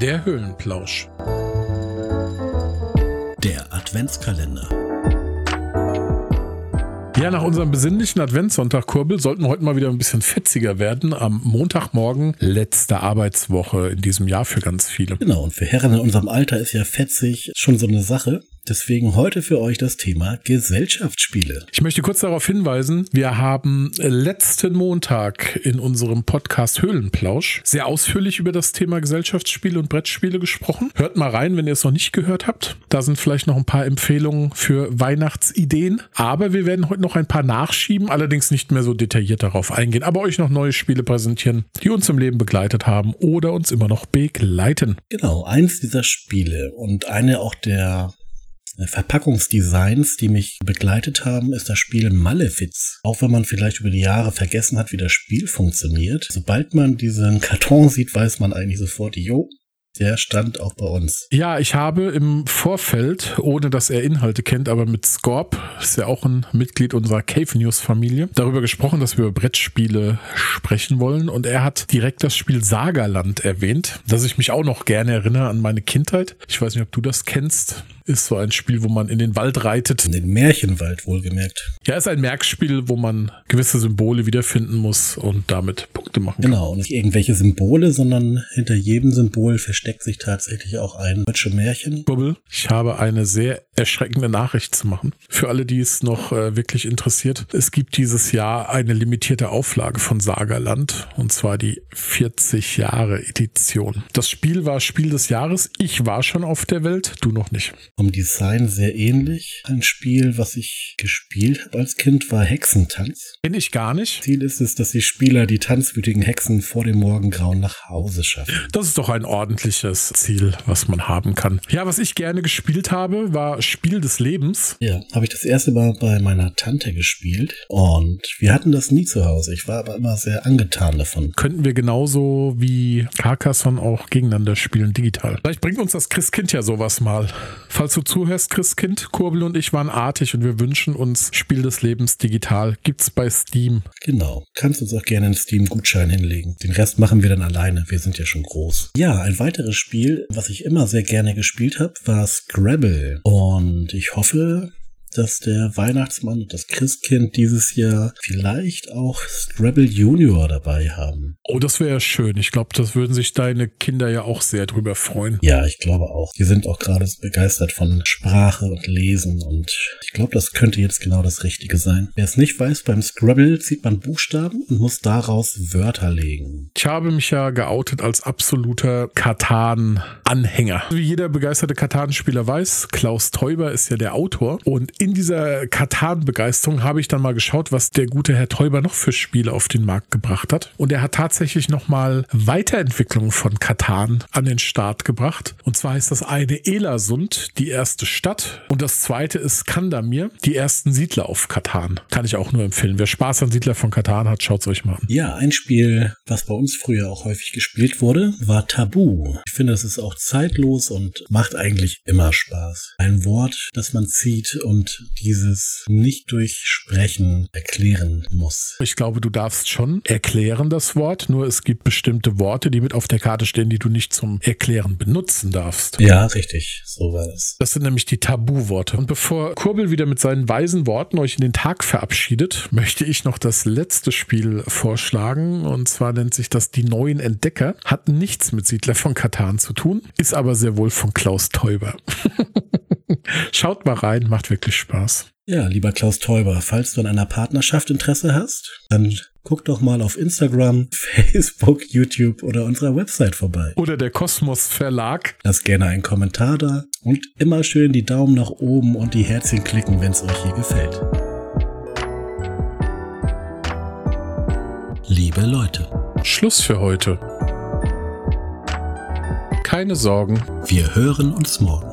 Der Höhlenplausch. Der Adventskalender. Ja, nach unserem besinnlichen Adventssonntag, Kurbel, sollten wir heute mal wieder ein bisschen fetziger werden. Am Montagmorgen, letzte Arbeitswoche in diesem Jahr für ganz viele. Genau, und für Herren in unserem Alter ist ja fetzig schon so eine Sache. Deswegen heute für euch das Thema Gesellschaftsspiele. Ich möchte kurz darauf hinweisen, wir haben letzten Montag in unserem Podcast Höhlenplausch sehr ausführlich über das Thema Gesellschaftsspiele und Brettspiele gesprochen. Hört mal rein, wenn ihr es noch nicht gehört habt. Da sind vielleicht noch ein paar Empfehlungen für Weihnachtsideen. Aber wir werden heute noch ein paar nachschieben, allerdings nicht mehr so detailliert darauf eingehen, aber euch noch neue Spiele präsentieren, die uns im Leben begleitet haben oder uns immer noch begleiten. Genau, eins dieser Spiele und eine auch der Verpackungsdesigns, die mich begleitet haben, ist das Spiel Malefiz. Auch wenn man vielleicht über die Jahre vergessen hat, wie das Spiel funktioniert. Sobald man diesen Karton sieht, weiß man eigentlich sofort, jo, der stand auch bei uns. Ja, ich habe im Vorfeld, ohne dass er Inhalte kennt, aber mit Scorp, ist ja auch ein Mitglied unserer Cave News Familie, darüber gesprochen, dass wir über Brettspiele sprechen wollen. Und er hat direkt das Spiel Sagerland erwähnt, dass ich mich auch noch gerne erinnere an meine Kindheit. Ich weiß nicht, ob du das kennst ist so ein Spiel, wo man in den Wald reitet. In den Märchenwald wohlgemerkt. Ja, ist ein Merkspiel, wo man gewisse Symbole wiederfinden muss und damit Punkte machen kann. Genau, und nicht irgendwelche Symbole, sondern hinter jedem Symbol versteckt sich tatsächlich auch ein deutsche Märchen. Bubbel, ich habe eine sehr erschreckende Nachricht zu machen. Für alle, die es noch äh, wirklich interessiert. Es gibt dieses Jahr eine limitierte Auflage von Sagerland und zwar die 40 Jahre Edition. Das Spiel war Spiel des Jahres. Ich war schon auf der Welt, du noch nicht vom Design sehr ähnlich. Ein Spiel, was ich gespielt habe als Kind, war Hexentanz. Kenn ich gar nicht. Ziel ist es, dass die Spieler die tanzwütigen Hexen vor dem Morgengrauen nach Hause schaffen. Das ist doch ein ordentliches Ziel, was man haben kann. Ja, was ich gerne gespielt habe, war Spiel des Lebens. Ja, habe ich das erste Mal bei meiner Tante gespielt und wir hatten das nie zu Hause. Ich war aber immer sehr angetan davon. Könnten wir genauso wie Carcassonne auch gegeneinander spielen, digital. Vielleicht bringt uns das Christkind ja sowas mal. Falls falls du zuhörst, Christkind, Kurbel und ich waren artig und wir wünschen uns Spiel des Lebens digital. Gibt's bei Steam. Genau. Kannst uns auch gerne einen Steam-Gutschein hinlegen. Den Rest machen wir dann alleine. Wir sind ja schon groß. Ja, ein weiteres Spiel, was ich immer sehr gerne gespielt habe, war Scrabble. Und ich hoffe, dass der Weihnachtsmann und das Christkind dieses Jahr vielleicht auch Scrabble Junior dabei haben. Oh, das wäre schön. Ich glaube, das würden sich deine Kinder ja auch sehr drüber freuen. Ja, ich glaube auch. Die sind auch gerade begeistert von Sprache und Lesen und ich glaube, das könnte jetzt genau das Richtige sein. Wer es nicht weiß, beim Scrabble zieht man Buchstaben und muss daraus Wörter legen. Ich habe mich ja geoutet als absoluter Katan-Anhänger. Wie jeder begeisterte Katan-Spieler weiß, Klaus Teuber ist ja der Autor und in dieser Katan-Begeisterung habe ich dann mal geschaut, was der gute Herr Teuber noch für Spiele auf den Markt gebracht hat. Und er hat tatsächlich nochmal Weiterentwicklungen von Katan an den Start gebracht. Und zwar ist das eine Elersund, die erste Stadt. Und das zweite ist Kandamir, die ersten Siedler auf Katan. Kann ich auch nur empfehlen. Wer Spaß an Siedler von Katan hat, schaut es euch mal an. Ja, ein Spiel, was bei uns früher auch häufig gespielt wurde, war Tabu. Ich finde, es ist auch zeitlos und macht eigentlich immer Spaß. Ein Wort, das man zieht und dieses nicht durch Sprechen erklären muss. Ich glaube, du darfst schon erklären das Wort, nur es gibt bestimmte Worte, die mit auf der Karte stehen, die du nicht zum Erklären benutzen darfst. Ja, richtig, so war es. Das sind nämlich die Tabuworte. Und bevor Kurbel wieder mit seinen weisen Worten euch in den Tag verabschiedet, möchte ich noch das letzte Spiel vorschlagen. Und zwar nennt sich das Die neuen Entdecker. Hat nichts mit Siedler von Katan zu tun, ist aber sehr wohl von Klaus Teuber. Schaut mal rein, macht wirklich Spaß. Ja, lieber Klaus Teuber, falls du an einer Partnerschaft Interesse hast, dann guck doch mal auf Instagram, Facebook, YouTube oder unserer Website vorbei. Oder der Kosmos Verlag. Lass gerne einen Kommentar da und immer schön die Daumen nach oben und die Herzchen klicken, wenn es euch hier gefällt. Liebe Leute. Schluss für heute. Keine Sorgen. Wir hören uns morgen.